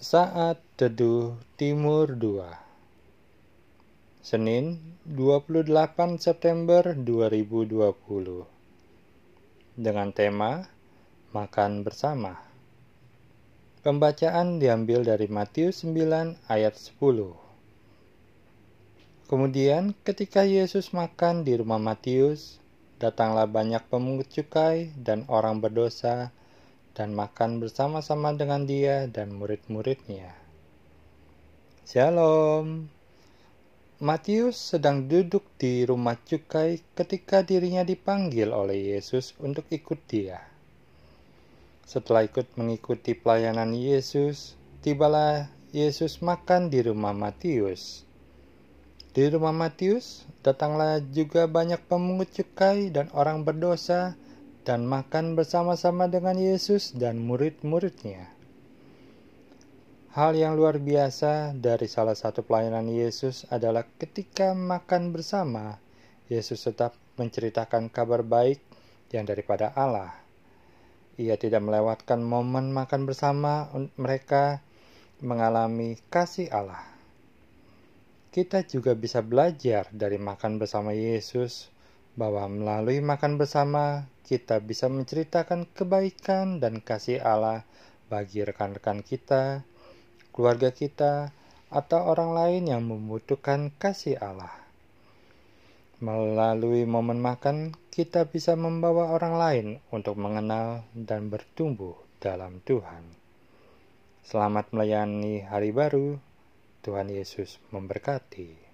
Saat Teduh Timur 2 Senin 28 September 2020 Dengan tema Makan Bersama. Pembacaan diambil dari Matius 9 ayat 10 Kemudian ketika Yesus makan di rumah Matius, datanglah banyak pemungut cukai dan orang berdosa dan makan bersama-sama dengan dia dan murid-muridnya. Shalom. Matius sedang duduk di rumah cukai ketika dirinya dipanggil oleh Yesus untuk ikut dia. Setelah ikut mengikuti pelayanan Yesus, tibalah Yesus makan di rumah Matius. Di rumah Matius datanglah juga banyak pemungut cukai dan orang berdosa dan makan bersama-sama dengan Yesus dan murid-muridnya. Hal yang luar biasa dari salah satu pelayanan Yesus adalah ketika makan bersama, Yesus tetap menceritakan kabar baik yang daripada Allah. Ia tidak melewatkan momen makan bersama mereka mengalami kasih Allah. Kita juga bisa belajar dari makan bersama Yesus bahwa melalui makan bersama kita bisa menceritakan kebaikan dan kasih Allah bagi rekan-rekan kita, keluarga kita, atau orang lain yang membutuhkan kasih Allah. Melalui momen makan, kita bisa membawa orang lain untuk mengenal dan bertumbuh dalam Tuhan. Selamat melayani hari baru. Tuhan Yesus memberkati.